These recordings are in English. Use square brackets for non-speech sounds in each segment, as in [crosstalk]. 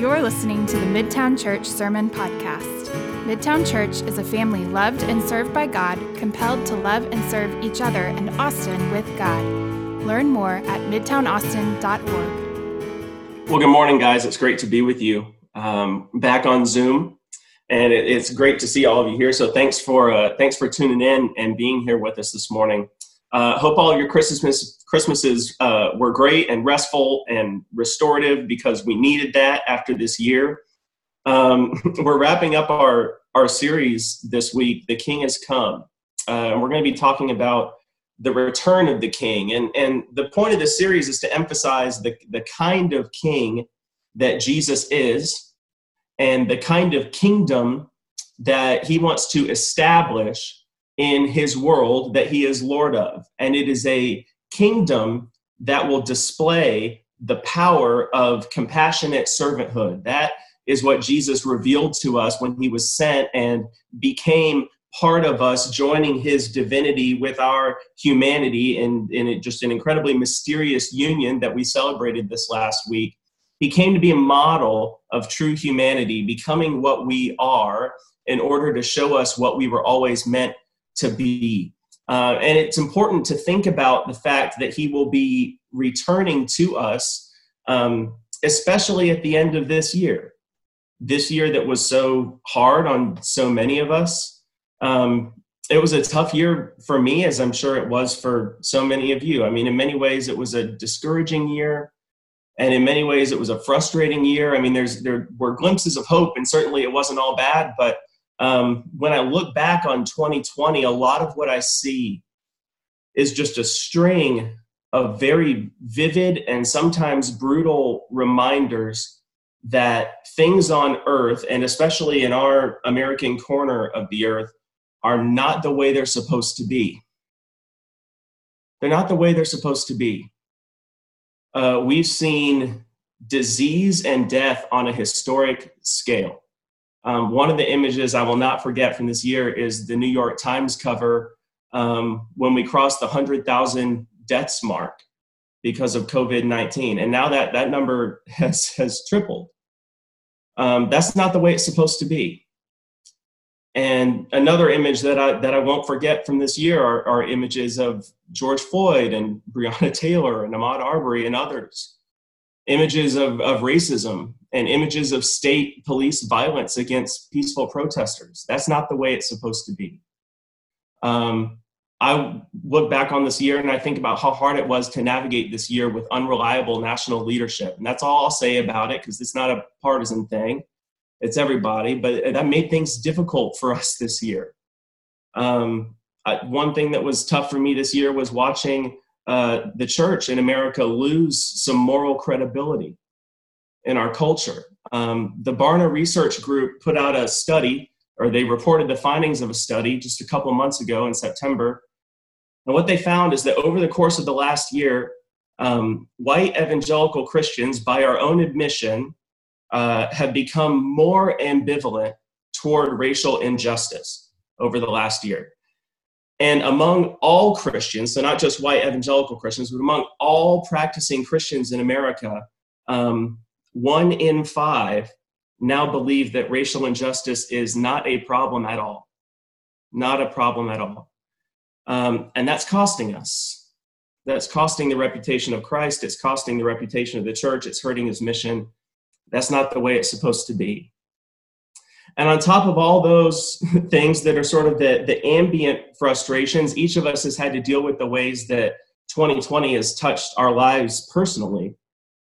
You're listening to the Midtown Church Sermon Podcast. Midtown Church is a family loved and served by God, compelled to love and serve each other and Austin with God. Learn more at midtownaustin.org. Well, good morning, guys. It's great to be with you um, back on Zoom, and it, it's great to see all of you here. So thanks for uh, thanks for tuning in and being here with us this morning. Uh, hope all your Christmas Christmases uh, were great and restful and restorative because we needed that after this year. Um, [laughs] we're wrapping up our our series this week. The King has come, uh, and we're going to be talking about the return of the King. And and the point of this series is to emphasize the the kind of King that Jesus is, and the kind of kingdom that He wants to establish in his world that he is Lord of. And it is a kingdom that will display the power of compassionate servanthood. That is what Jesus revealed to us when he was sent and became part of us, joining his divinity with our humanity in, in just an incredibly mysterious union that we celebrated this last week. He came to be a model of true humanity, becoming what we are in order to show us what we were always meant to be. Uh, and it's important to think about the fact that he will be returning to us, um, especially at the end of this year. This year that was so hard on so many of us. Um, it was a tough year for me, as I'm sure it was for so many of you. I mean, in many ways, it was a discouraging year. And in many ways, it was a frustrating year. I mean, there's there were glimpses of hope, and certainly it wasn't all bad. But um, when I look back on 2020, a lot of what I see is just a string of very vivid and sometimes brutal reminders that things on earth, and especially in our American corner of the earth, are not the way they're supposed to be. They're not the way they're supposed to be. Uh, we've seen disease and death on a historic scale. Um, one of the images I will not forget from this year is the New York Times cover um, when we crossed the 100,000 deaths mark because of COVID 19. And now that, that number [laughs] has, has tripled. Um, that's not the way it's supposed to be. And another image that I, that I won't forget from this year are, are images of George Floyd and Breonna Taylor and Ahmaud Arbery and others. Images of, of racism and images of state police violence against peaceful protesters. That's not the way it's supposed to be. Um, I look back on this year and I think about how hard it was to navigate this year with unreliable national leadership. And that's all I'll say about it because it's not a partisan thing, it's everybody. But that made things difficult for [laughs] us this year. Um, one thing that was tough for me this year was watching uh, the church in America lose some moral credibility in our culture. Um, the Barna Research Group put out a study, or they reported the findings of a study just a couple months ago in September. And what they found is that over the course of the last year, um, white evangelical Christians, by our own admission, uh, have become more ambivalent toward racial injustice over the last year. And among all Christians, so not just white evangelical Christians, but among all practicing Christians in America, um, one in five now believe that racial injustice is not a problem at all. Not a problem at all. Um, and that's costing us. That's costing the reputation of Christ. It's costing the reputation of the church. It's hurting his mission. That's not the way it's supposed to be. And on top of all those [laughs] things that are sort of the, the ambient frustrations, each of us has had to deal with the ways that 2020 has touched our lives personally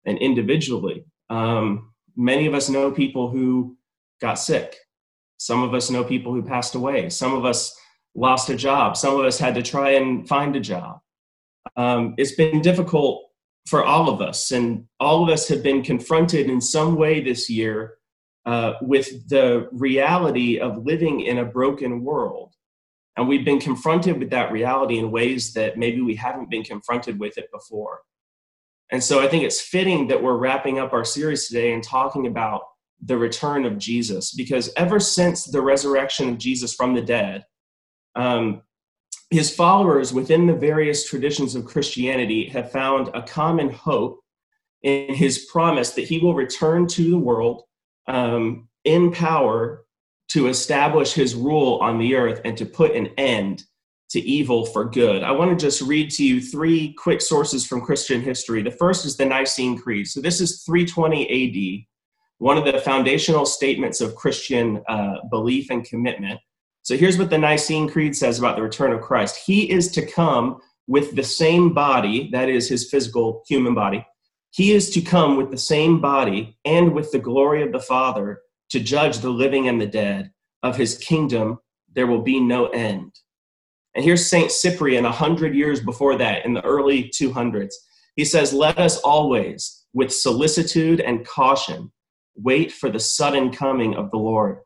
and individually. Um, many of us know people who got sick. Some of us know people who passed away. Some of us lost a job. Some of us had to try and find a job. Um, it's been difficult for all of us, and all of us have been confronted in some way this year uh, with the reality of living in a broken world. And we've been confronted with that reality in ways that maybe we haven't been confronted with it before. And so I think it's fitting that we're wrapping up our series today and talking about the return of Jesus, because ever since the resurrection of Jesus from the dead, um, his followers within the various traditions of Christianity have found a common hope in his promise that he will return to the world um, in power to establish his rule on the earth and to put an end to evil for good. I want to just read to you three quick sources from Christian history. The first is the Nicene Creed. So this is 320 AD, one of the foundational statements of Christian uh, belief and commitment. So here's what the Nicene Creed says about the return of Christ He is to come with the same body, that is his physical human body. He is to come with the same body and with the glory of the Father to judge the living and the dead. Of his kingdom, there will be no end. And here's St. Cyprian, a hundred years before that, in the early 200s. He says, Let us always, with solicitude and caution, wait for the sudden coming of the Lord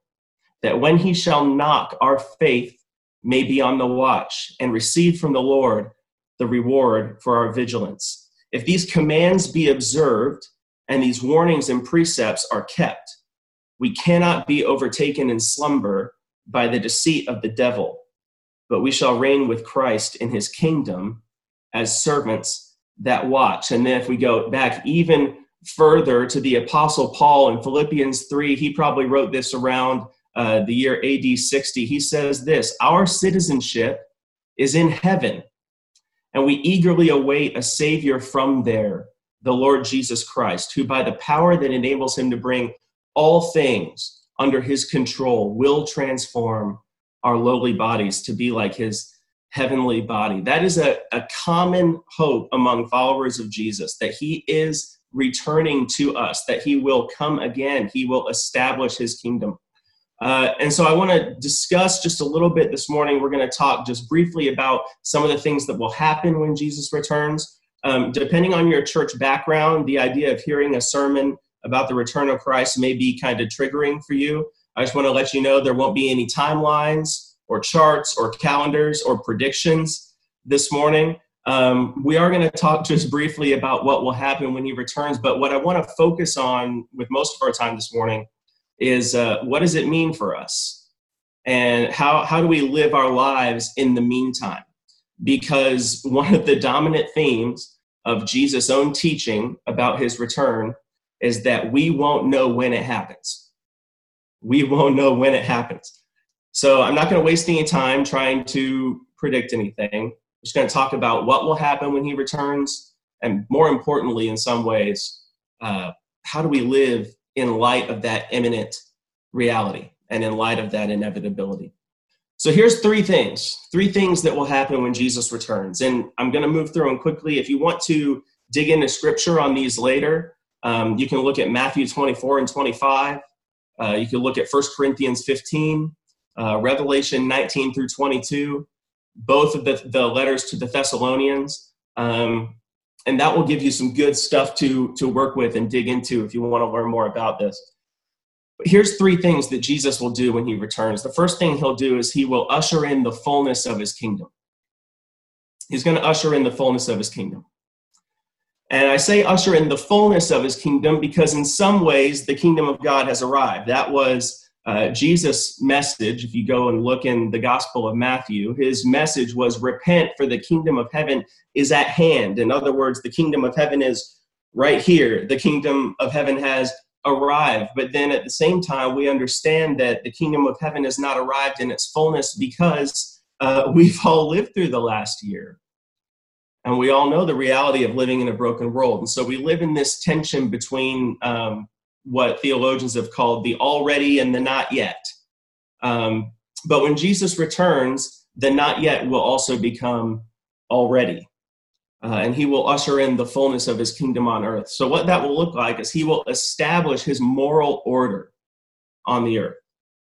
that when he shall knock, our faith may be on the watch and receive from the Lord the reward for our vigilance. If these commands be observed and these warnings and precepts are kept, we cannot be overtaken in slumber by the deceit of the devil, but we shall reign with Christ in his kingdom as servants that watch. And then if we go back even further to the Apostle Paul in Philippians 3, he probably wrote this around uh, the year AD 60, he says this Our citizenship is in heaven, and we eagerly await a Savior from there, the Lord Jesus Christ, who by the power that enables him to bring all things under his control will transform our lowly bodies to be like his heavenly body. That is a, a common hope among followers of Jesus that he is returning to us, that he will come again, he will establish his kingdom. Uh, and so I want to discuss just a little bit this morning. We're going to talk just briefly about some of the things that will happen when Jesus returns. Um, depending on your church background, the idea of hearing a sermon about the return of Christ may be kind of triggering for you. I just want to let you know there won't be any timelines or charts or calendars or predictions this morning. Um, we are going to talk just briefly about what will happen when he returns, but what I want to focus on with most of our time this morning is uh, what does it mean for us? And how, how do we live our lives in the meantime? Because one of the dominant themes of Jesus' own teaching about his return is that we won't know when it happens. We won't know when it happens. So I'm not going to waste any time trying to predict anything. I'm just going to talk about what will happen when he returns, and more importantly, in some ways, uh, how do we live in light of that imminent reality and in light of that inevitability. So here's three things, three things that will happen when Jesus returns. And I'm going to move through them quickly. If you want to dig into scripture on these later, um, you can look at Matthew 24 and 25. Uh, you can look at 1 Corinthians 15, uh, Revelation 19 through 22, both of the, the letters to the Thessalonians. Um, and that will give you some good stuff to to work with and dig into if you want to learn more about this. But here's three things that jesus will do when he returns. The first thing he'll do is he will usher in the fullness of his kingdom. He's going to usher in the fullness of his kingdom and i say usher in the fullness of his kingdom because in some ways the kingdom of god has arrived that was uh, Jesus' message, if you go and look in the Gospel of Matthew, his message was repent, for the kingdom of heaven is at hand. In other words, the kingdom of heaven is right here. The kingdom of heaven has arrived. But then at the same time, we understand that the kingdom of heaven has not arrived in its fullness because uh, [laughs] we've all lived through the last year. And we all know the reality of living in a broken world. And so we live in this tension between um, what theologians have called the already and the not yet. Um, but when Jesus returns, the not yet will also become already. Uh, and he will usher in the fullness of his kingdom on earth. So, what that will look like is he will establish his moral order on the earth.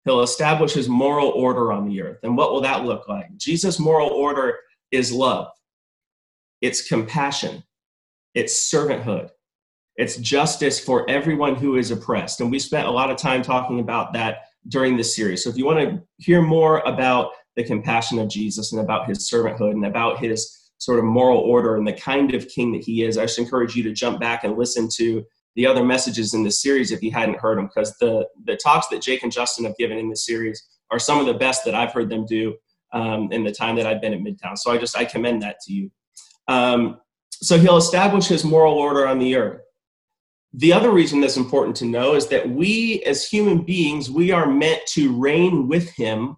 He'll establish his moral order on the earth. And what will that look like? Jesus' moral order is love, it's compassion, it's servanthood, it's justice for everyone who is oppressed. And we spent a lot of time talking about that during this series. So if you want to hear more about the compassion of Jesus and about his servanthood and about his sort of moral order and the kind of king that he is, I just encourage you to jump back and listen to the other messages in this series if you hadn't heard them, because the, the talks that Jake and Justin have given in this series are some of the best that I've heard them do um, in the time that I've been at Midtown. So I just, I commend that to you. Um, so he'll establish his moral order on the earth. the other reason that's important to know is that we as human beings we are meant to reign with him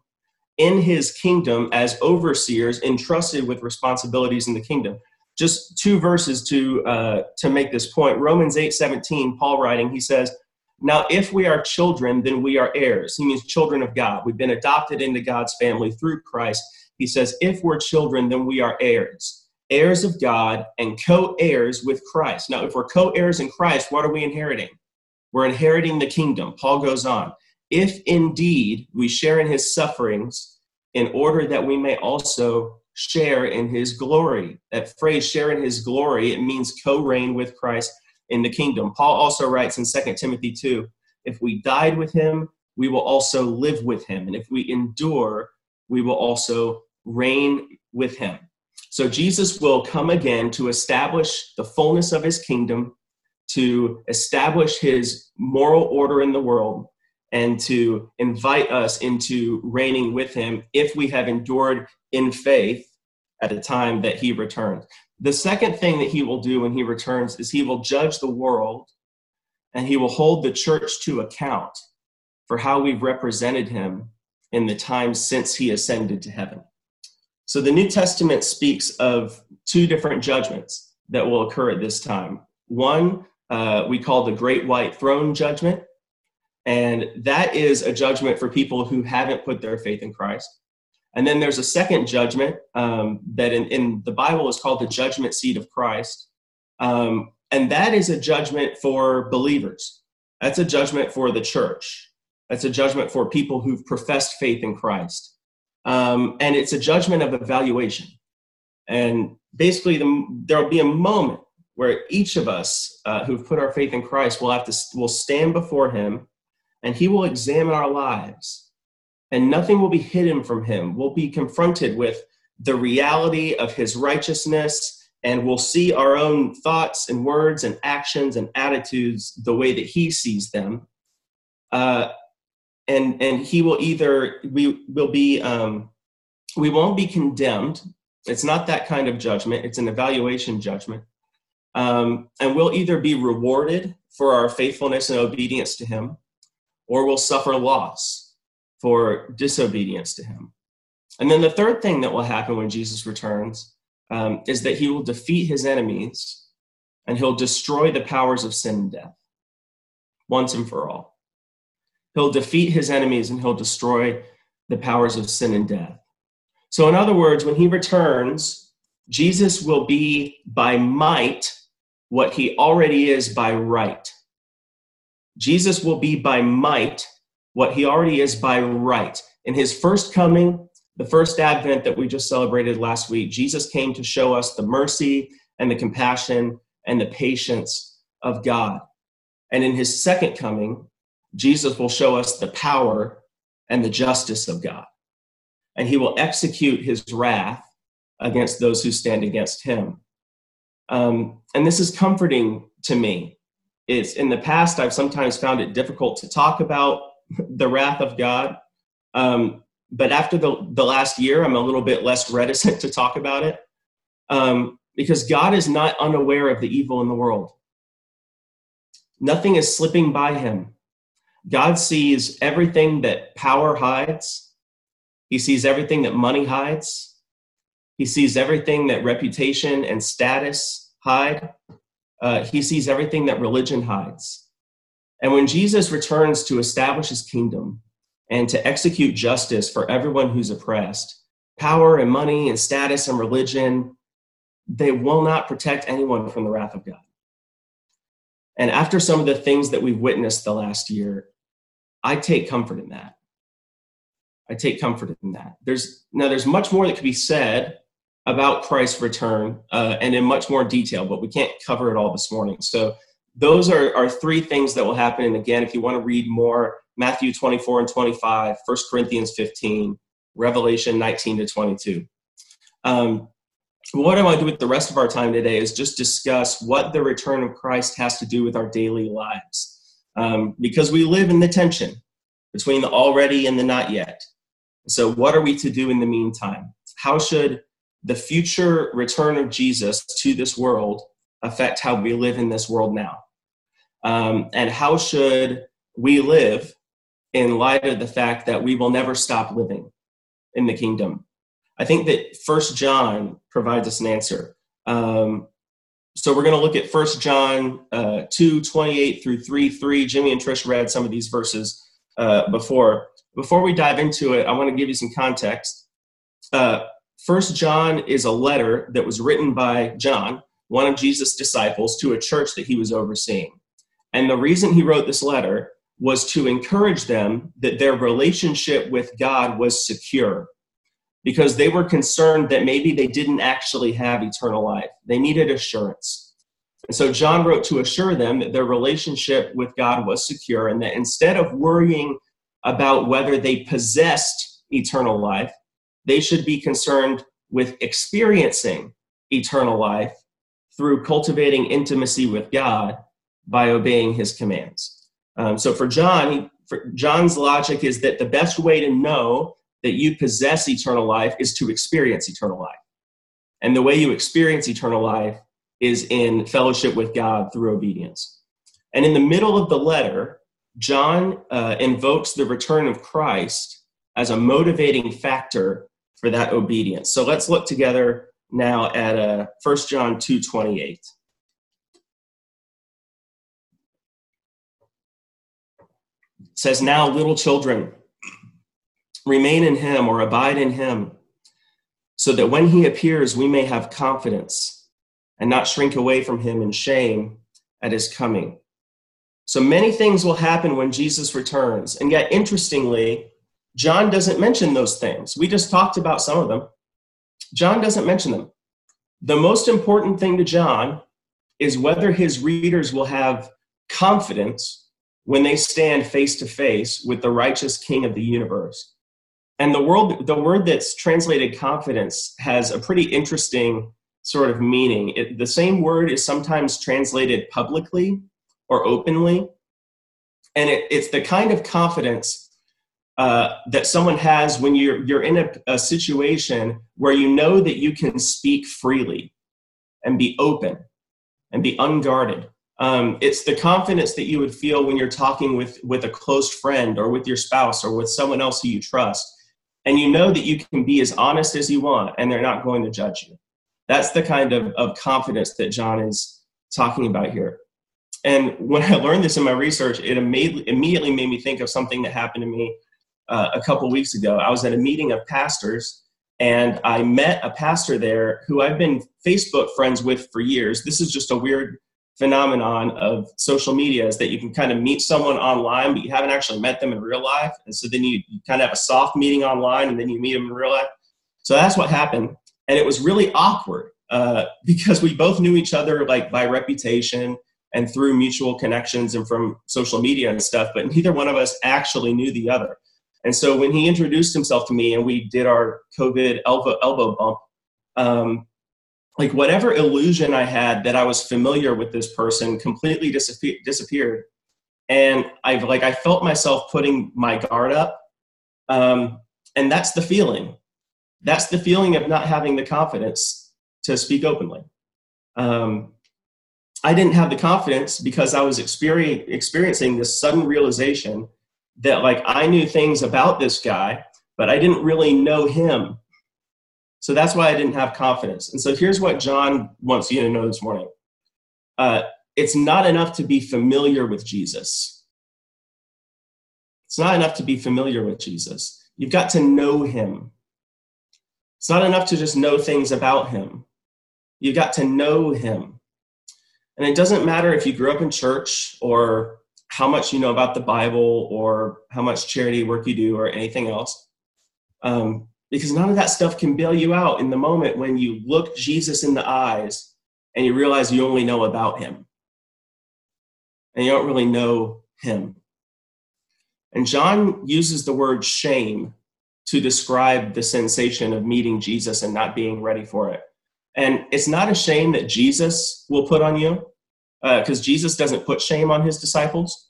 in his kingdom as overseers entrusted with responsibilities in the kingdom. Just two verses to uh, to make this point. Romans 8 17 paul writing he says now if we are children then we are heirs. He means children of god. We've been adopted into god's family through christ. He says if we're children then we are heirs heirs of god and co-heirs with christ now if we're co-heirs in christ what are we inheriting we're inheriting the kingdom paul goes on if indeed we share in his sufferings in order that we may also share in his glory. That phrase, share in his glory, it means co reign with Christ in the kingdom. Paul also writes in 2 Timothy 2 if we died with him, we will also live with him. And if we endure, we will also reign with him. So Jesus will come again to establish the fullness of his kingdom, to establish his moral order in the world, and to invite us into reigning with him if we have endured in faith at the time that he returns. The second thing that he will do when he returns is he will judge the world and he will hold the church to account for how we've represented him in the time since he ascended to heaven. So the New Testament speaks of two different judgments that will occur at this time. One uh, we call the Great White Throne Judgment, and that is a judgment for people who haven't put their faith in Christ. And then there's a second judgment um, that in, in, the Bible is called the judgment seat of Christ. Um, and that is a judgment for believers. That's a judgment for the church. That's a judgment for people who've professed faith in Christ. Um, and it's a judgment of evaluation. And basically, the, there'll be a moment where each of us uh, who've put our faith in Christ will have to will stand before Him and he will examine our lives. And nothing will be hidden from him. We'll be confronted with the reality of his righteousness, and we'll see our own thoughts and words and actions and attitudes the way that he sees them. Uh, and and he will either we will be um, we won't be condemned. It's not that kind of judgment. It's an evaluation judgment. Um, and we'll either be rewarded for our faithfulness and obedience to him, or we'll suffer loss for disobedience to him. And then the third thing that will happen when Jesus returns um, is that he will defeat his enemies and he'll destroy the powers of sin and death once and for all. He'll defeat his enemies and he'll destroy the powers of sin and death. So, in other words, when he returns, Jesus will be by might what he already is by right. Jesus will be by might what he already is by right. In his first coming, the first advent that we just celebrated last week, Jesus came to show us the mercy and the compassion and the patience of God. And in his second coming, Jesus will show us the power and the justice of God. And he will execute his wrath against those who stand against him. Um, and this is comforting to me It's in the past I've sometimes found it difficult to talk about [laughs] the wrath of God. Um, but after the, the last year, I'm a little bit less reticent [laughs] to talk about it um, because God is not unaware of the evil in the world. Nothing is slipping by him. God sees everything that power hides, He sees everything that money hides, He sees everything that reputation and status hide uh, he sees everything that religion hides. And when Jesus returns to establish his kingdom and to execute justice for everyone who's oppressed, power and money and status and religion, they will not protect anyone from the wrath of God. And after some of the things that we've witnessed the last year, I take comfort in that. I take comfort in that. There's now there's much more that could be said about Christ's return uh, and in much more detail, but we can't cover it all this morning. So those are, are three things that will happen. And again, if you want to read more, Matthew 24 and 25, 1 Corinthians 15, Revelation 19 to 22. Um, what I want to do with the rest of our time today is just discuss what the return of Christ has to do with our daily lives. Um, because we live in the tension between the already and the not yet. So, what are we to do in the meantime? How should the future return of Jesus to this world affect how we live in this world now? Um, and how should we live in light of the fact that we will never stop living in the kingdom? I think that First John provides us an answer. Um, so we're going to look at First John uh, 2, 28 through 3, 3. Jimmy and Trish read some of these verses uh, before. Before we dive into it, I want to give you some context. Uh, John is a letter that was written by John, one of Jesus' disciples, to a church that he was overseeing. And the reason he wrote this letter was to encourage them that their relationship with God was secure because they were concerned that maybe they didn't actually have eternal life. They needed assurance. And so John wrote to assure them that their relationship with God was secure and that instead of worrying about whether they possessed eternal life, they should be concerned with experiencing eternal life through cultivating intimacy with God by obeying his commands. Um, so for John, for John's logic is that the best way to know that you possess eternal life is to experience eternal life. And the way you experience eternal life is in fellowship with God through obedience. And in the middle of the letter, John uh, invokes the return of Christ as a motivating factor for that obedience. So let's look together now at uh, 1 John 2:28. It says, Now, little children, remain in him or abide in him, so that when he appears, we may have confidence and not shrink away from him in shame at his coming. So many things will happen when Jesus returns. And yet, interestingly, John doesn't mention those things. We just talked about some of them. John doesn't mention them. The most important thing to John is whether his readers will have confidence when they stand face to face with the righteous king of the universe. And the world the word that's translated confidence has a pretty interesting sort of meaning. It, the same word is sometimes translated publicly or openly. And it, it's the kind of confidence uh, that someone has when you're, you're in a, a situation where you know that you can speak freely and be open and be unguarded. Um, it's the confidence that you would feel when you're talking with, with a close friend or with your spouse or with someone else who you trust. And you know that you can be as honest as you want and they're not going to judge you. That's the kind of, of confidence that John is talking about here. And when I learned this in my research, it immediately made me think of something that happened to me uh, a couple weeks ago. I was at a meeting of pastors, and I met a pastor there who I've been Facebook friends with for years. This is just a weird phenomenon of social media is that you can kind of meet someone online, but you haven't actually met them in real life. And so then you, you kind of have a soft meeting online, and then you meet them in real life. So that's what happened. And it was really awkward uh, [laughs] because we both knew each other like by reputation and through mutual connections and from social media and stuff, but neither one of us actually knew the other. And so when he introduced himself to me and we did our COVID elbow, elbow bump, um, like whatever illusion I had that I was familiar with this person completely disappear, disappeared. And I've like, I felt myself putting my guard up. Um, and that's the feeling. That's the feeling of not having the confidence to speak openly. Um, I didn't have the confidence because I was experiencing this sudden realization that like I knew things about this guy, but I didn't really know him. So that's why I didn't have confidence. And so here's what John wants you to know this morning. Uh, it's not enough to be familiar with Jesus. It's not enough to be familiar with Jesus. You've got to know him. It's not enough to just know things about him. You've got to know him. And it doesn't matter if you grew up in church or how much you know about the Bible or how much charity work you do or anything else. Um, because none of that stuff can bail you out in the moment when you look Jesus in the eyes and you realize you only know about him and you don't really know him. And John uses the word shame to describe the sensation of meeting Jesus and not being ready for it. And it's not a shame that Jesus will put on you because uh, Jesus doesn't put shame on his disciples.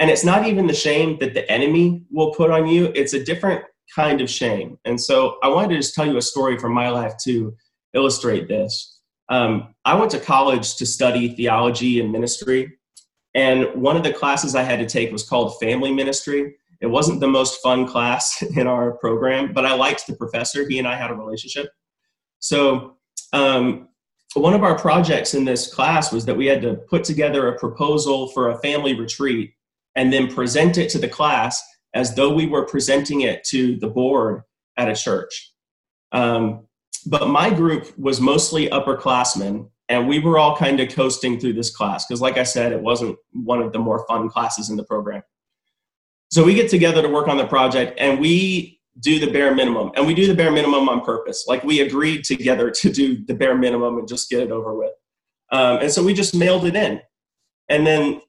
And it's not even the shame that the enemy will put on you, it's a different kind of shame. And so I wanted to just tell you a story from my life to illustrate this. Um, I went to college to study theology and ministry. And one of the classes I had to take was called Family Ministry. It wasn't the most fun class [laughs] in our program, but I liked the professor. He and I had a relationship. So, um, one of our projects in this class was that we had to put together a proposal for a family retreat and then present it to the class as though we were presenting it to the board at a church. Um, but my group was mostly upperclassmen, and we were all kind of coasting through this class because, like I said, it wasn't one of the more fun classes in the program. So we get together to work on the project, and we do the bare minimum, and we do the bare minimum on purpose. Like we agreed together to do the bare minimum and just get it over with. Um, and so we just mailed it in. And then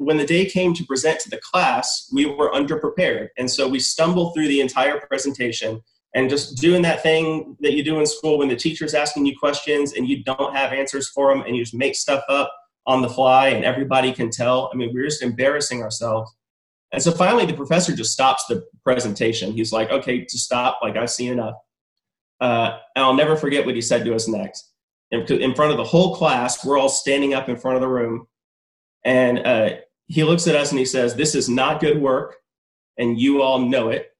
when the day came to present to the class, we were underprepared. And so we stumbled through the entire presentation and just doing that thing that you do in school when the teacher's asking you questions and you don't have answers for them and you just make stuff up on the fly and everybody can tell. I mean, we are just embarrassing ourselves. And so finally, the professor just stops the presentation. He's like, okay, to stop, like, I've seen enough. Uh, and I'll never forget what he said to us next. In, in front of the whole class, we're all standing up in front of the room. And uh, he looks at us and he says, This is not good work, and you all know it.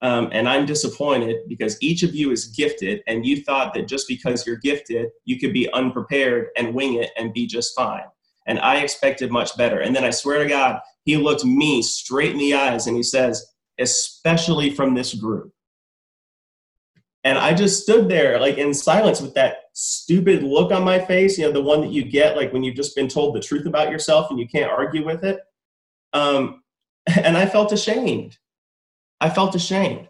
Um, and I'm disappointed because each of you is gifted, and you thought that just because you're gifted, you could be unprepared and wing it and be just fine. And I expected much better. And then I swear to God, he looked me straight in the eyes and he says, Especially from this group. And I just stood there like in silence with that stupid look on my face, you know, the one that you get like when you've just been told the truth about yourself and you can't argue with it. Um, [laughs] and I felt ashamed. I felt ashamed.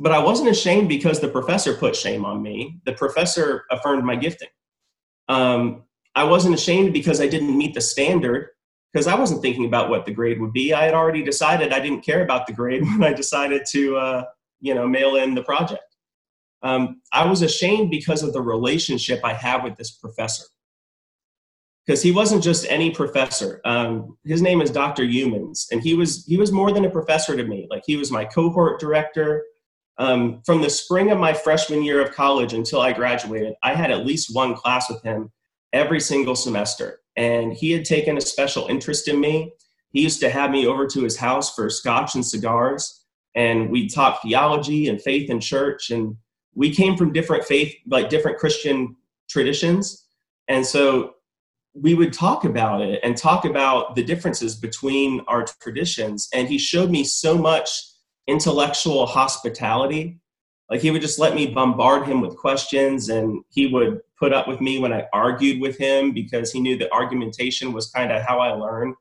But I wasn't ashamed because the professor put shame on me. The professor affirmed my gifting. Um, I wasn't ashamed because I didn't meet the standard because I wasn't thinking about what the grade would be. I had already decided I didn't care about the grade [laughs] when I decided to, uh, you know, mail in the project um, I was ashamed because of the relationship I have with this professor. Because he wasn't just any professor. Um, his name is Dr. Humans, and he was he was more than a professor to me. Like he was my cohort director. Um, from the spring of my freshman year of college until I graduated, I had at least one class with him every single semester, and he had taken a special interest in me. He used to have me over to his house for scotch and cigars, and we'd talk theology and faith and church and we came from different faith, like different Christian traditions. And so we would talk about it and talk about the differences between our traditions. And he showed me so much intellectual hospitality. Like he would just let me bombard him with questions and he would put up with me when I argued with him because he knew that argumentation was kind of how I learned.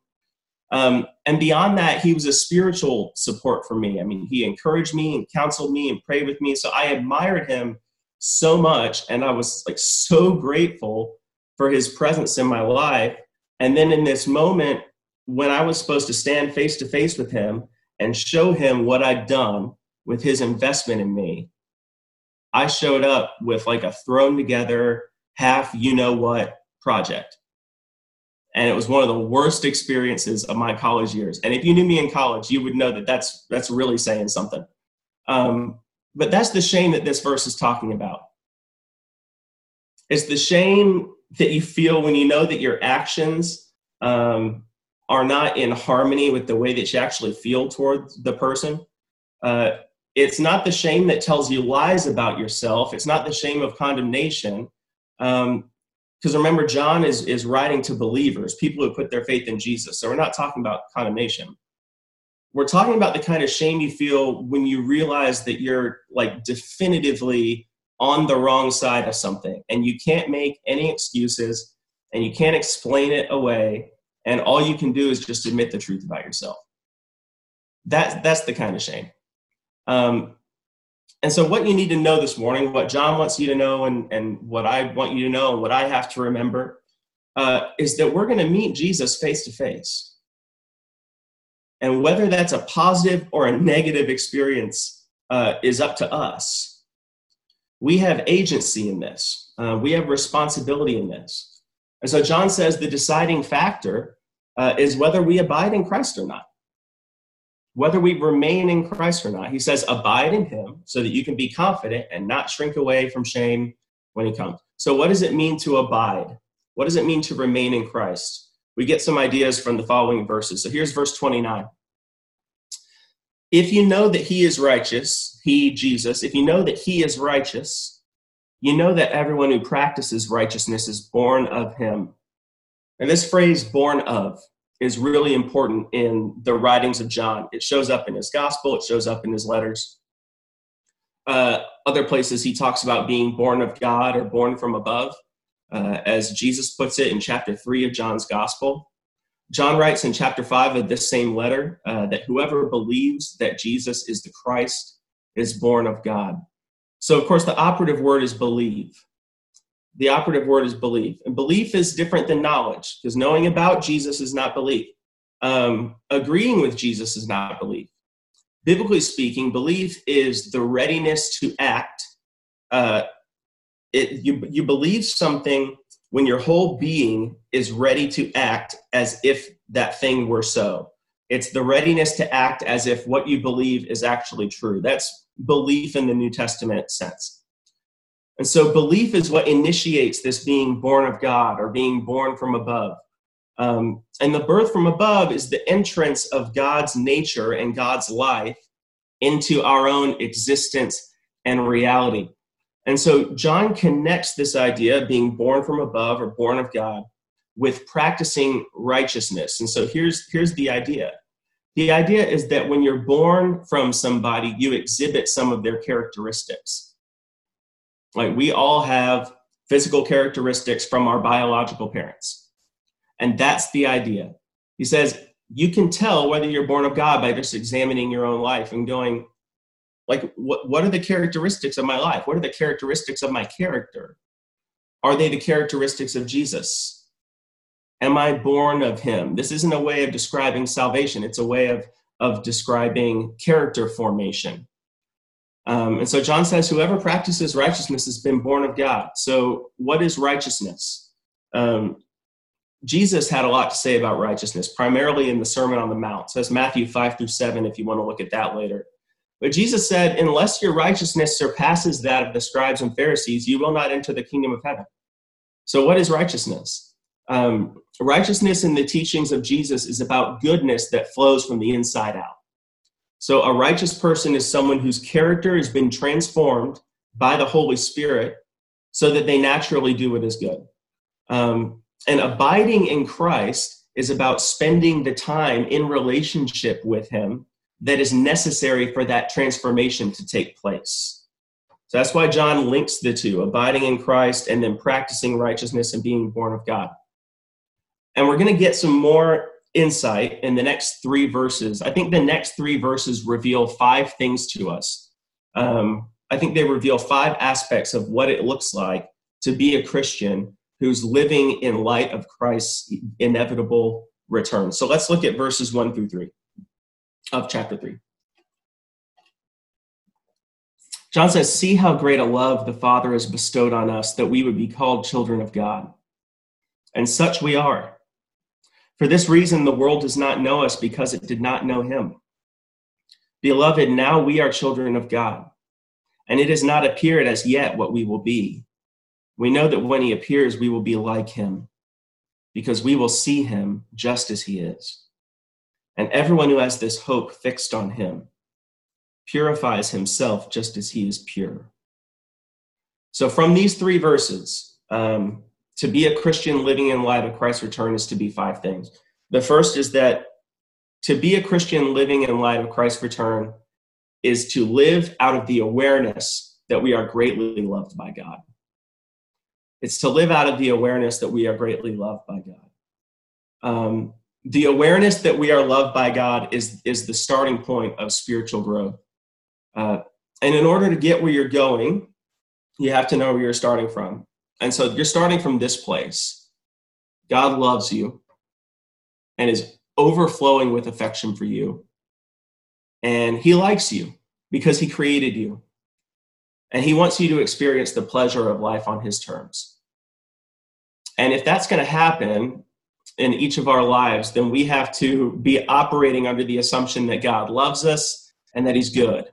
Um, and beyond that, he was a spiritual support for me. I mean, he encouraged me and counseled me and prayed with me. So I admired him so much, and I was like so grateful for his presence in my life. And then in this moment, when I was supposed to stand face to face with him and show him what I'd done with his investment in me, I showed up with like a thrown together, half you know what project and it was one of the worst experiences of my college years. And if you knew me in college, you would know that that's that's really saying something. Um, but that's the shame that this verse is talking about. It's the shame that you feel when you know that your actions um, are not in harmony with the way that you actually feel toward the person. Uh, it's not the shame that tells you lies about yourself. It's not the shame of condemnation. Um, because remember john is is writing to believers people who put their faith in jesus. So we're not talking about condemnation. We're talking about the kind of shame you feel when you realize that you're like definitively on the wrong side of something and you can't make any excuses and you can't explain it away and all you can do is just admit the truth about yourself. That, that's the kind of shame. Um, and so, what you need to know this morning, what John wants you to know, and, and what I want you to know, what I have to remember, uh, is that we're going to meet Jesus face to face. And whether that's a positive or a negative experience uh, is up to us. We have agency in this, uh, we have responsibility in this. And so, John says the deciding factor uh, is whether we abide in Christ or not whether we remain in Christ or not. He says, Abide in Him so that you can be confident and not shrink away from shame when He comes. So, what does it mean to abide? What does it mean to remain in Christ? we get some ideas from the following verses. So here's verse 29. If you know that he is righteous, he, Jesus, if you know that he is righteous, you know that everyone who practices righteousness is born of him. And this phrase, born of, is really important in the writings of John. It shows up in his gospel, it shows up in his letters. Uh, other places he talks about being born of God or born from above, uh, as Jesus puts it in chapter 3 of John's gospel. John writes in chapter 5 of this same letter uh, that whoever believes that Jesus is the Christ is born of God. So, of course, the operative word is believe the operative word is belief. And belief is different than knowledge because knowing about Jesus is not belief. Um, agreeing with Jesus is not belief. Biblically speaking, belief is the readiness to act. Uh, it, you, you believe something when your whole being is ready to act as if that thing were so. It's the readiness to act as if what you believe is actually true. That's belief in the New Testament sense. And so belief is what initiates this being born of God or being born from above. Um, and the birth from above is the entrance of God's nature and God's life into our own existence and reality. And so John connects this idea of being born from above or born of God with practicing righteousness. And so here's, here's the idea the idea is that when you're born from somebody, you exhibit some of their characteristics. Like we all have physical characteristics from our biological parents. And that's the idea. He says, you can tell whether you're born of God by just examining your own life and going, like, what, what are the characteristics of my life? What are the characteristics of my character? Are they the characteristics of Jesus? Am I born of him? This isn't a way of describing salvation, it's a way of, of describing character formation. Um, and so John says, whoever practices righteousness has been born of God. So, what is righteousness? Um, Jesus had a lot to say about righteousness, primarily in the Sermon on the Mount. So that's Matthew 5 through 7, if you want to look at that later. But Jesus said, unless your righteousness surpasses that of the scribes and Pharisees, you will not enter the kingdom of heaven. So, what is righteousness? Um, righteousness in the teachings of Jesus is about goodness that flows from the inside out. So, a righteous person is someone whose character has been transformed by the Holy Spirit so that they naturally do what is good. Um, and abiding in Christ is about spending the time in relationship with Him that is necessary for that transformation to take place. So that's why John links the two abiding in Christ and then practicing righteousness and being born of God. And we're going to get some more insight in the next three verses. I think the next three verses reveal five things to us. Um, I think they reveal five aspects of what it looks like to be a Christian who's living in light of Christ's inevitable return. So let's look at verses one through three of chapter three. John says, See how great a love the Father has bestowed on us that we would be called children of God. And such we are. For this reason, the world does not know us because it did not know him. Beloved, now we are children of God, and it has not appeared as yet what we will be. We know that when he appears, we will be like him, because we will see him just as he is. And everyone who has this hope fixed on him purifies himself just as he is pure. So, from these three verses, um, to be a Christian living in light of Christ's return is to be five things. The first is that to be a Christian living in light of Christ's return is to live out of the awareness that we are greatly loved by God. It's to live out of the awareness that we are greatly loved by God. Um, the awareness that we are loved by God is, is the starting point of spiritual growth. Uh, and in order to get where you're going, you have to know where you're starting from. And so you're starting from this place. God loves you and is overflowing with affection for you. And he likes you because he created you. And he wants you to experience the pleasure of life on his terms. And if that's going to happen in each of our lives, then we have to be operating under the assumption that God loves us and that he's good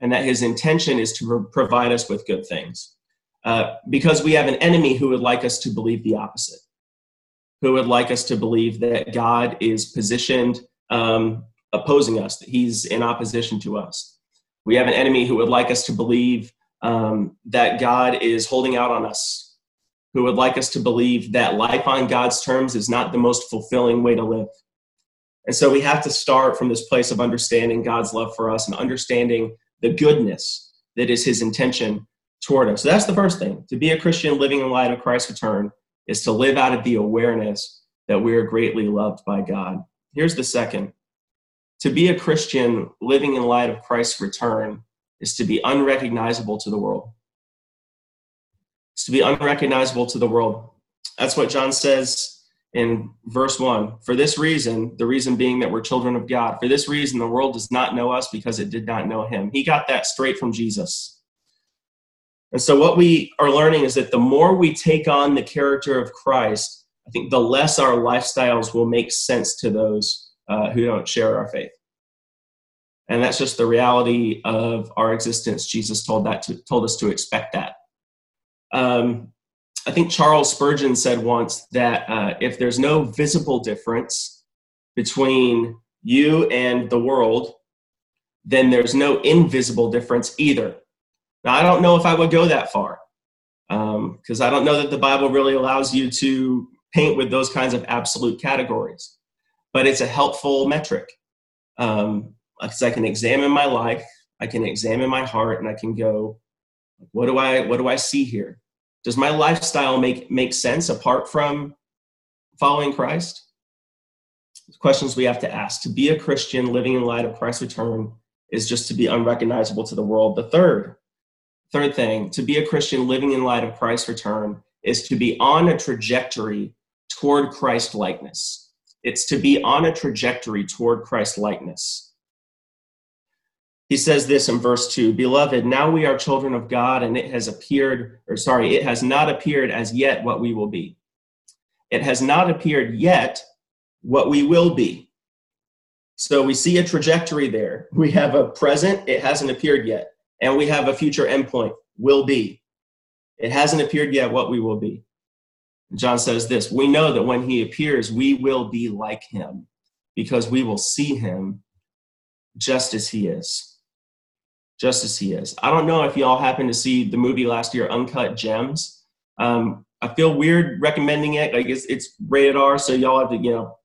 and that his intention is to provide us with good things. Uh, because we have an enemy who would like us to believe the opposite. who would like us to believe that God is positioned um, opposing us, that he's in opposition to us. We have an enemy who would like us to believe um, that God is holding out on us, who would like us to believe that life on God's terms is not the most fulfilling way to live. And so we have to start from this place of understanding God's love for us and understanding the goodness that is his intention toward us. So that's the first thing. To be a Christian living in light of Christ's return is to live out of the awareness that we are greatly loved by God. Here's the second. To be a Christian living in light of Christ's return is to be unrecognizable to the world. It's to be unrecognizable to the world. That's what John says in verse 1. For this reason, the reason being that we're children of God, for this reason, the world does not know us because it did not know him. He got that straight from Jesus. And so, what we are learning is that the more we take on the character of Christ, I think the less our lifestyles will make sense to those uh, who don't share our faith. And that's just the reality of our existence. Jesus told that to, told us to expect that. Um, I think Charles Spurgeon said once that uh, if there's no visible difference between you and the world, then there's no invisible difference either. Now, I don't know if I would go that far because um, I don't know that the Bible really allows you to paint with those kinds of absolute categories, but it's a helpful metric because um, I can examine my life, I can examine my heart, and I can go, what do I what do I see here? Does my lifestyle make make sense apart from following Christ? Questions we have to ask. To be a Christian living in light of Christ's return is just to be unrecognizable to the world. The third, third thing, to be a Christian living in light of Christ's return is to be on a trajectory toward Christ likeness. It's to be on a trajectory toward Christ likeness. He says this in verse 2 Beloved, now we are children of God, and it has appeared, or sorry, it has not appeared as yet what we will be. It has not appeared yet what we will be. So we see a trajectory there. We have a present, it hasn't appeared yet. And we have a future endpoint, will be. It hasn't appeared yet what we will be. John says this We know that when he appears, we will be like him because we will see him just as he is just as he is. I don't know if y'all happened to see the movie last year, Uncut Gems. Um, I feel weird recommending it. Like it's, it's rated R, so y'all have to, you know,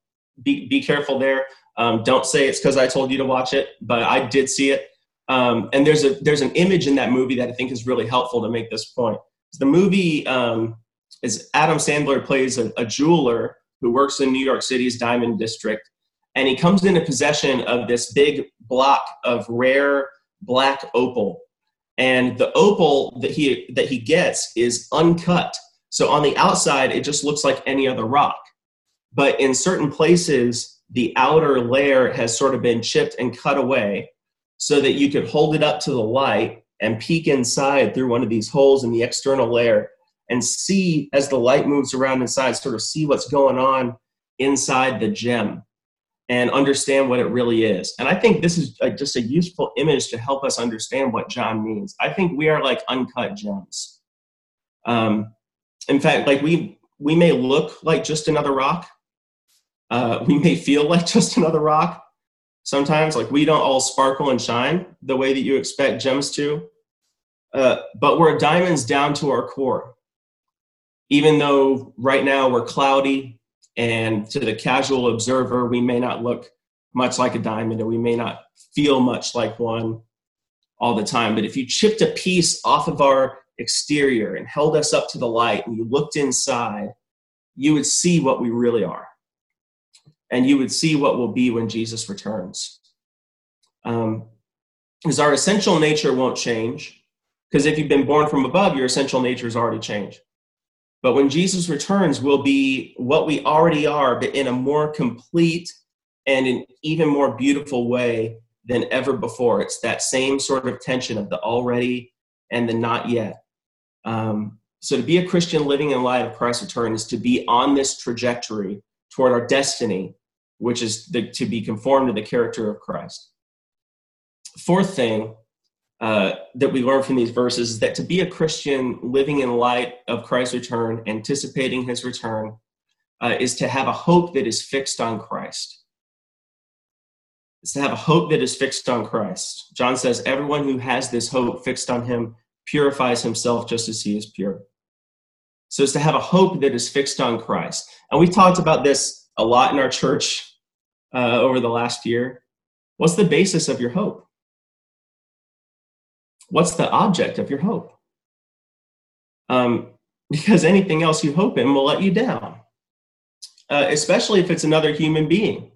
be, be careful there. Um, don't say it's because I told you to watch it, but I did see it. Um, and there's a there's an image in that movie that I think is really helpful to make this point. The movie um, is Adam Sandler plays a, a jeweler who works in New York City's Diamond District, and he comes into possession of this big block of rare black opal. And the opal that he that he gets is uncut. So on the outside it just looks like any other rock. But in certain places the outer layer has sort of been chipped and cut away so that you could hold it up to the light and peek inside through one of these holes in the external layer and see as the light moves around inside sort of see what's going on inside the gem and understand what it really is. And I think this is a, just a useful image to help us understand what John means. I think we are like uncut gems. Um, in fact, like we we may look like just another rock. Uh, we may feel like [laughs] just another rock. Sometimes, like we don't all sparkle and shine the way that you expect gems to. Uh, but we're diamonds down to our core. Even though right now we're cloudy and to the casual observer, we may not look much like a diamond or we may not feel much like one all the time. But if you chipped a piece off of our exterior and held us up to the light and you looked inside, you would see what we really are. And you would see what will be when Jesus returns. Um, because our essential nature won't change. Because if you've been born from above, your essential nature has already changed. But when Jesus returns, we'll be what we already are, but in a more complete and an even more beautiful way than ever before. It's that same sort of tension of the already and the not yet. Um, so to be a Christian living in light of Christ's return is to be on this trajectory toward our destiny, which is the, to be conformed to the character of Christ. Fourth thing uh, that we learn from these verses is that to be a Christian living in light of Christ's return, anticipating his return, uh, is to have a hope that is fixed on Christ. It's to have a hope that is fixed on Christ. John says, Everyone who has this hope fixed on him purifies himself just as he is pure. So it's to have a hope that is fixed on Christ. And we've talked about this a lot in our church uh, over the last year. What's the basis of your hope? What's the object of your hope? Um, because anything else you hope in will let you down, uh, especially if it's another human being.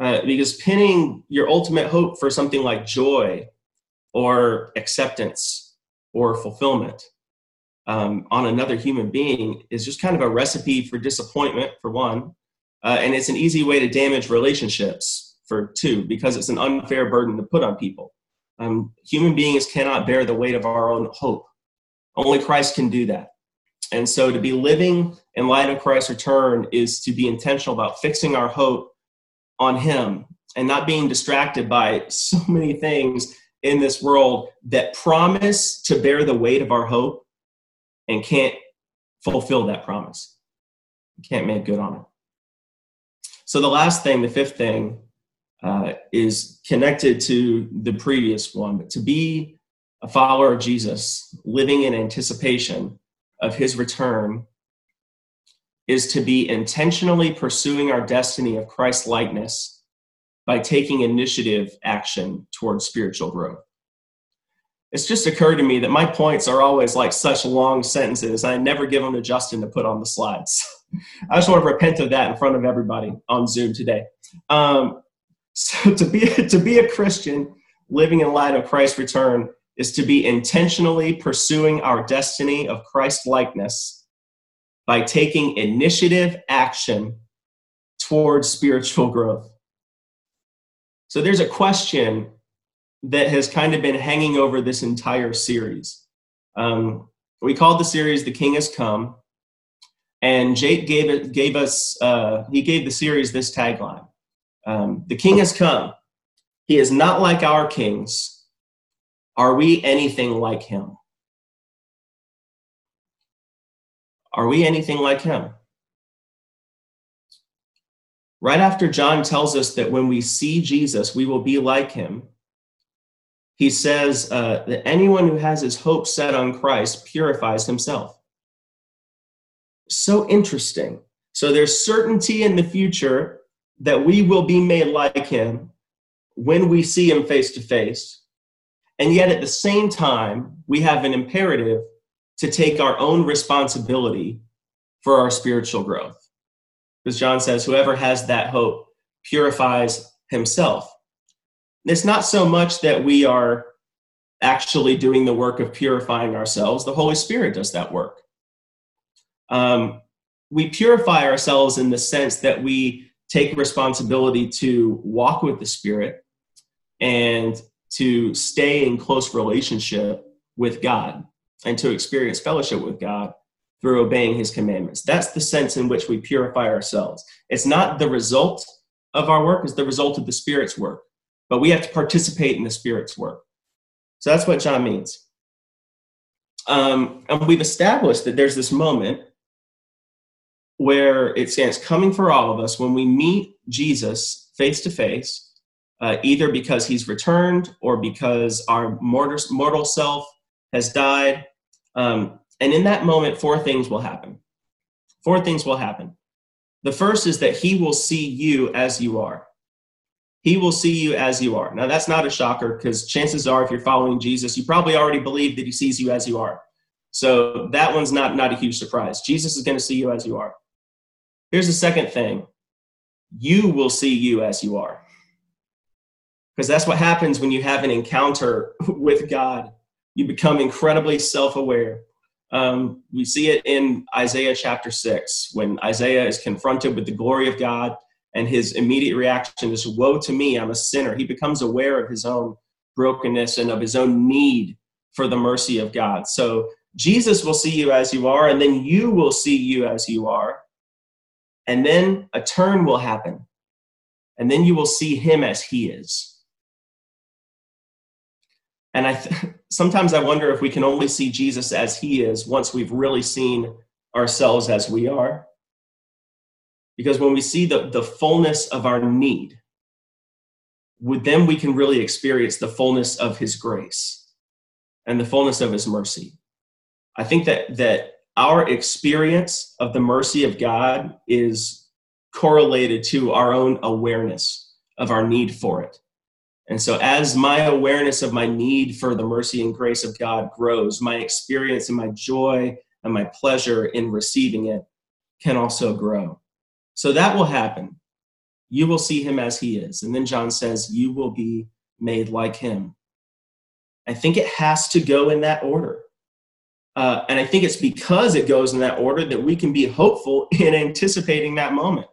Uh, because pinning your ultimate hope for something like joy or acceptance or fulfillment um, on another human being is just kind of a recipe for disappointment, for one. Uh, and it's an easy way to damage relationships, for two, because it's an unfair burden to put on people. Um, human beings cannot bear the weight of our own hope. Only Christ can do that. And so to be living in light of Christ's return is to be intentional about fixing our hope on Him and not being distracted by so many things in this world that promise to bear the weight of our hope and can't fulfill that promise. Can't make good on it. So the last thing, the fifth thing, uh, is connected to the previous one. But to be a follower of Jesus, living in anticipation of his return, is to be intentionally pursuing our destiny of Christ likeness by taking initiative action towards spiritual growth it's just occurred to me that my points are always like such long sentences. I never give them to Justin to put on the slides. [laughs] I just want to repent of that in front of everybody on Zoom today. Um, so [laughs] to be to be a Christian living in light of Christ's return is to be intentionally pursuing our destiny of Christ likeness by taking initiative action towards spiritual growth. So there's a question that has kind of been hanging over this entire series. Um, we called the series "The King Has Come," and Jake gave it gave us uh, he gave the series this tagline: um, "The King has come. He is not like our kings. Are we anything like him? Are we anything like him?" Right after John tells us that when we see Jesus, we will be like him, he says uh, that anyone who has his hope set on Christ purifies himself. So interesting. So there's certainty in the future that we will be made like him when we see him face to face. And yet at the same time, we have an imperative to take our own responsibility for our spiritual growth. Because John says, whoever has that hope purifies himself. It's not so much that we are actually doing the work of purifying ourselves, the Holy Spirit does that work. Um, we purify ourselves in the sense that we take responsibility to walk with the Spirit and to stay in close relationship with God and to experience fellowship with God through obeying his commandments. That's the sense in which we purify ourselves. It's not the result of our work, it's the result of the Spirit's work but we have to participate in the Spirit's work. So that's what John means. Um, and we've established that there's this moment where it stands coming for all of us when we meet Jesus face to face, either because he's returned or because our mortal, mortal self has died. Um, and in that moment, four things will happen. Four things will happen. The first is that he will see you as you are. He will see you as you are. Now, that's not a shocker because chances are, if you're following Jesus, you probably already believe that he sees you as you are. So that one's not, not a huge surprise. Jesus is going to see you as you are. Here's the second thing you will see you as you are. Because that's what happens when you have an encounter [laughs] with God. You become incredibly self aware. Um, we see it in Isaiah chapter 6 when Isaiah is confronted with the glory of God and his immediate reaction is woe to me i'm a sinner. He becomes aware of his own brokenness and of his own need for the mercy of god. So jesus will see you as you are and then you will see you as you are and then a turn will happen and then you will see him as he is. And i th- [laughs] sometimes i wonder if we can only see jesus as he is once we've really seen ourselves as we are Because when we see the, the fullness of our need, then we can really experience the fullness of his grace and the fullness of his mercy. I think that that our experience of the mercy of God is correlated to our own awareness of our need for it. And so, as my awareness of my need for the mercy and grace of God grows, my experience and my joy and my pleasure in receiving it can also grow. So, that will happen. You will see him as he is. And then John says, You will be made like him. I think it has to go in that order. Uh, and I think it's because it goes in that order that we can be hopeful [laughs] in anticipating that moment.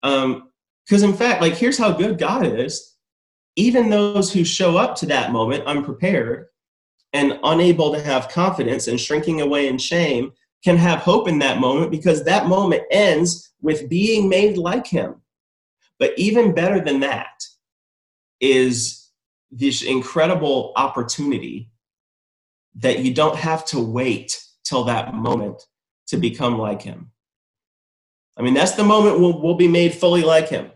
Because, um, in fact, like, here's how good God is even those who show up to that moment unprepared and unable to have confidence and shrinking away in shame can have hope in that moment because that moment ends with being made like him. But even better than that is this incredible opportunity that you don't have to wait till that moment to become like him. I mean, that's the moment we'll, we'll be made fully like him.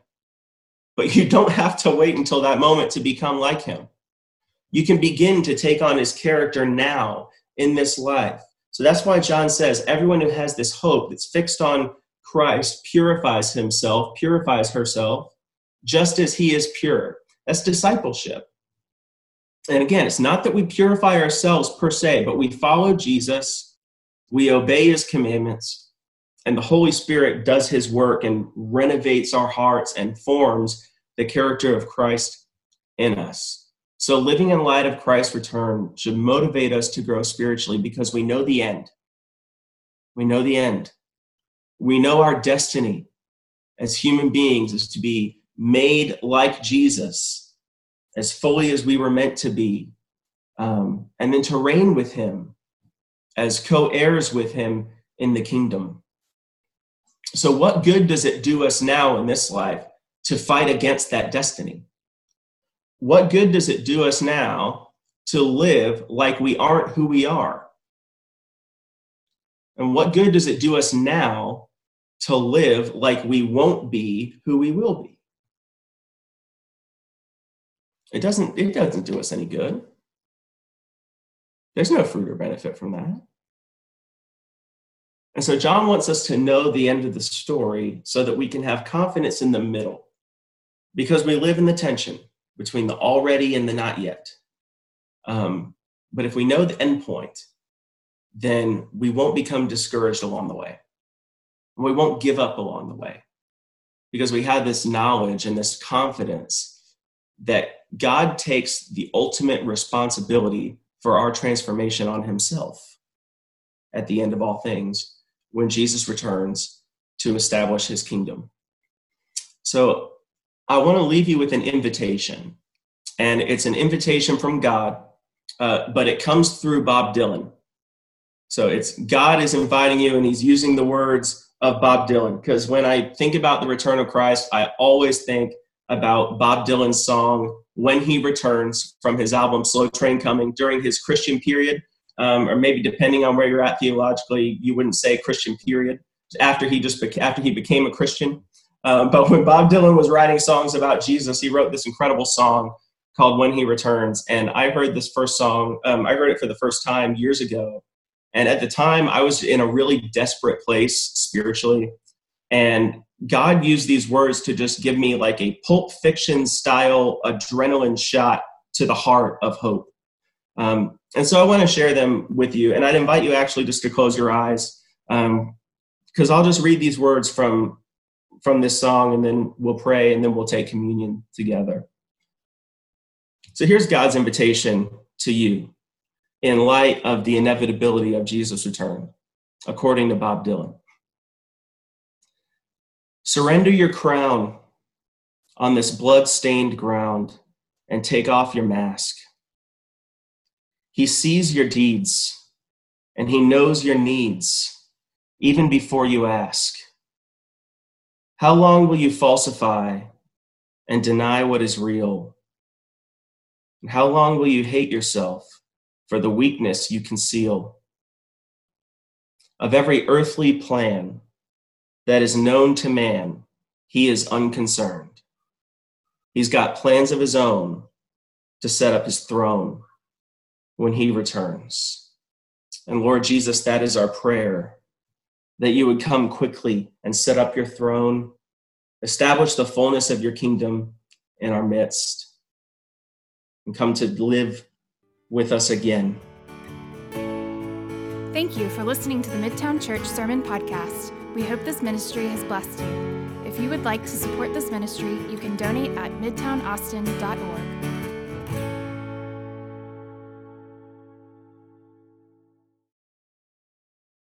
But you don't have to wait until that moment to become like him. You can begin to take on his character now in this life. So that's why John says everyone who has this hope that's fixed on Christ purifies himself, purifies herself, just as he is pure. That's discipleship. And again, it's not that we purify ourselves per se, but we follow Jesus, we obey his commandments, and the Holy Spirit does his work and renovates our hearts and forms the character of Christ in us. So, living in light of Christ's return should motivate us to grow spiritually because we know the end. We know the end. We know our destiny as human beings is to be made like Jesus, as fully as we were meant to be, um, and then to reign with Him as co heirs with Him in the kingdom. So, what good does it do us now in this life to fight against that destiny? What good does it do us now to live like we aren't who we are? And what good does it do us now to live like we won't be who we will be? It doesn't, it doesn't do us any good. There's no fruit or benefit from that. And so John wants us to know the end of the story so that we can have confidence in the middle because we live in the tension between the already and the not yet. Um, but if we know the end point, then we won't become discouraged along the way. And We won't give up along the way because we have this knowledge and this confidence that God takes the ultimate responsibility for our transformation on himself at the end of all things when Jesus returns to establish his kingdom. So I want to leave you with an invitation. And it's an invitation from God, uh, but it comes through Bob Dylan. So it's God is inviting you, and he's using the words of Bob Dylan. Because when I think about the return of Christ, I always think about Bob Dylan's song, When He Returns, from his album Slow Train Coming during his Christian period. Um, or maybe depending on where you're at theologically, you wouldn't say Christian period. After he just after he became a Christian, um, but when Bob Dylan was writing songs about Jesus, he wrote this incredible song called When He Returns. And I heard this first song, um, I heard it for the first time years ago. And at the time, I was in a really desperate place spiritually. And God used these words to just give me like a pulp fiction style adrenaline shot to the heart of hope. Um, and so I want to share them with you. And I'd invite you actually just to close your eyes because um, I'll just read these words from from this song and then we'll pray and then we'll take communion together. So here's God's invitation to you in light of the inevitability of Jesus' return, according to Bob Dylan. Surrender your crown on this blood-stained ground and take off your mask. He sees your deeds and he knows your needs even before you ask. How long will you falsify and deny what is real? And how long will you hate yourself for the weakness you conceal? Of every earthly plan, that is known to man, he is unconcerned. He's got plans of his own to set up his throne when he returns. And Lord Jesus, that is our prayer that you would come quickly and set up your throne, establish the fullness of your kingdom in our midst, and come to live with us again. Thank you for listening to the Midtown Church Sermon Podcast. We hope this ministry has blessed you. If you would like to support this ministry, you can donate at midtownaustin.org.